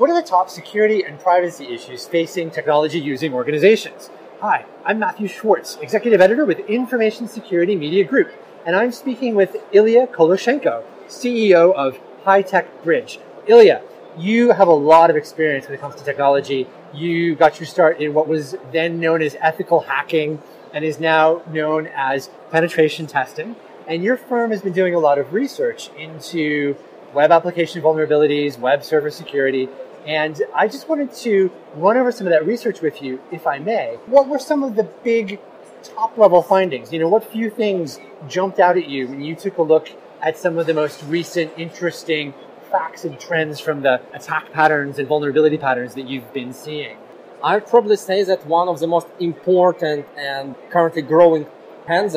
what are the top security and privacy issues facing technology using organizations? Hi, I'm Matthew Schwartz, Executive Editor with Information Security Media Group, and I'm speaking with Ilya Kolochenko, CEO of High Tech Bridge. Ilya, you have a lot of experience when it comes to technology. You got your start in what was then known as ethical hacking and is now known as penetration testing. And your firm has been doing a lot of research into web application vulnerabilities, web server security, and I just wanted to run over some of that research with you, if I may. What were some of the big top level findings? You know, what few things jumped out at you when you took a look at some of the most recent interesting facts and trends from the attack patterns and vulnerability patterns that you've been seeing? I'd probably say that one of the most important and currently growing trends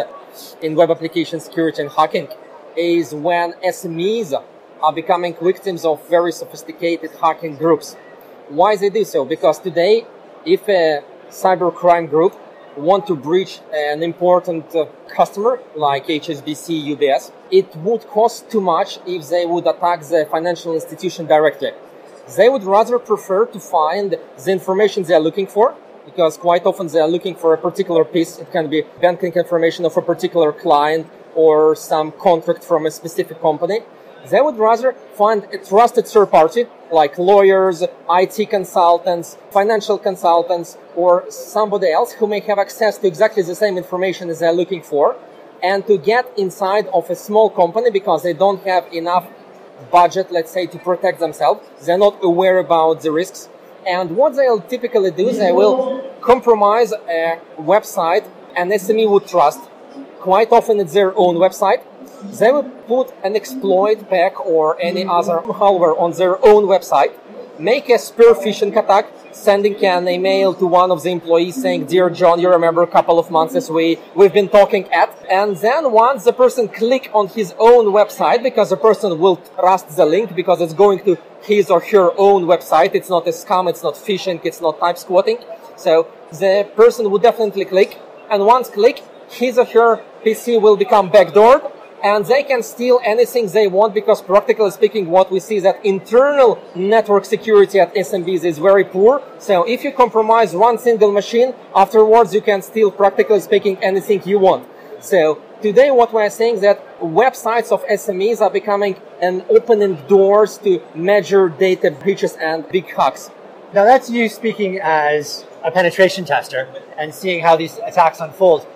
in web application security and hacking is when SMEs are becoming victims of very sophisticated hacking groups. Why they do so? Because today, if a cybercrime group want to breach an important uh, customer like HSBC, UBS, it would cost too much if they would attack the financial institution directly. They would rather prefer to find the information they are looking for because quite often they are looking for a particular piece. It can be banking information of a particular client or some contract from a specific company. They would rather find a trusted third party like lawyers, IT consultants, financial consultants, or somebody else who may have access to exactly the same information as they're looking for and to get inside of a small company because they don't have enough budget, let's say, to protect themselves. They're not aware about the risks. And what they'll typically do is they will compromise a website an SME would trust. Quite often it's their own website they will put an exploit pack or any other malware on their own website, make a spear phishing attack, sending an email to one of the employees saying, Dear John, you remember a couple of months as we, we've been talking at. And then once the person click on his own website, because the person will trust the link because it's going to his or her own website. It's not a scam. It's not phishing. It's not type squatting. So the person would definitely click. And once click, his or her PC will become backdoored and they can steal anything they want because practically speaking, what we see is that internal network security at SMBs is very poor. So if you compromise one single machine, afterwards you can steal practically speaking anything you want. So today what we're saying is that websites of SMEs are becoming an opening doors to major data breaches and big hacks. Now that's you speaking as a penetration tester and seeing how these attacks unfold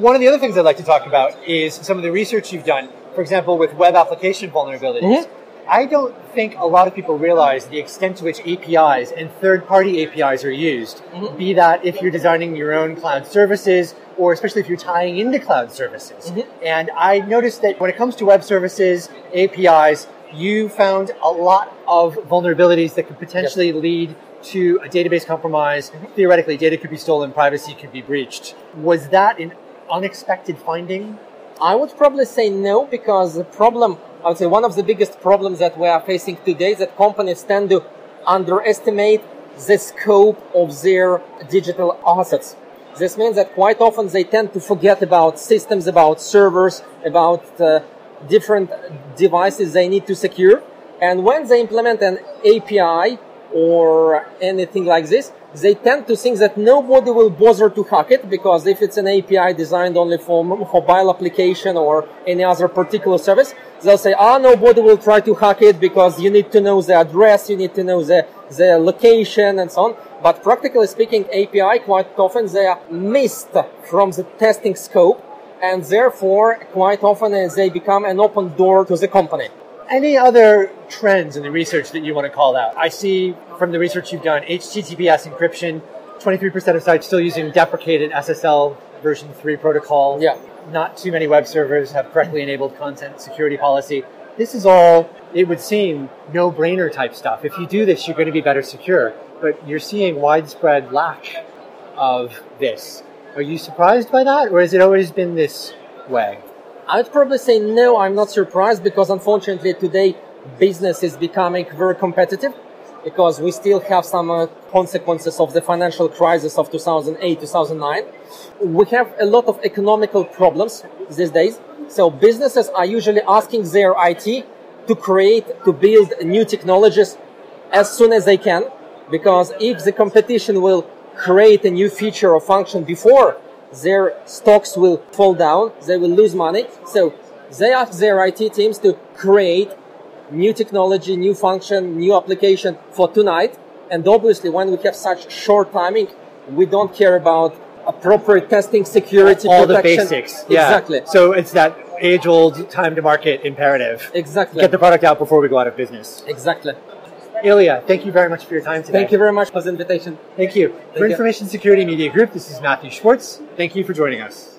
one of the other things I'd like to talk about is some of the research you've done, for example, with web application vulnerabilities. Mm-hmm. I don't think a lot of people realize the extent to which APIs and third party APIs are used. Mm-hmm. Be that if you're designing your own cloud services or especially if you're tying into cloud services. Mm-hmm. And I noticed that when it comes to web services, APIs, you found a lot of vulnerabilities that could potentially yep. lead to a database compromise. Mm-hmm. Theoretically, data could be stolen, privacy could be breached. Was that an unexpected finding? I would probably say no, because the problem, I would say one of the biggest problems that we are facing today is that companies tend to underestimate the scope of their digital assets. This means that quite often they tend to forget about systems, about servers, about uh, different devices they need to secure. And when they implement an API or anything like this, they tend to think that nobody will bother to hack it because if it's an API designed only for mobile application or any other particular service, they'll say, ah, nobody will try to hack it because you need to know the address, you need to know the, the location and so on. But practically speaking, API quite often they are missed from the testing scope and therefore quite often they become an open door to the company. Any other trends in the research that you want to call out? I see from the research you've done, HTTPS encryption, 23% of sites still using deprecated SSL version 3 protocol. Yeah. Not too many web servers have correctly enabled content security policy. This is all, it would seem, no brainer type stuff. If you do this, you're going to be better secure. But you're seeing widespread lack of this. Are you surprised by that, or has it always been this way? I'd probably say no, I'm not surprised because unfortunately today business is becoming very competitive because we still have some uh, consequences of the financial crisis of 2008, 2009. We have a lot of economical problems these days. So businesses are usually asking their IT to create, to build new technologies as soon as they can, because if the competition will create a new feature or function before their stocks will fall down, they will lose money. So they ask their IT teams to create new technology, new function, new application for tonight. And obviously, when we have such short timing, we don't care about appropriate testing, security, all protection. the basics. Yeah. Exactly. So it's that age-old time to market imperative. Exactly. Get the product out before we go out of business. exactly. Ilya, thank you very much for your time today. Thank you very much for the invitation. Thank you. for you. Information Security Media Group, this is Matthew Schwartz. Thank you for joining us.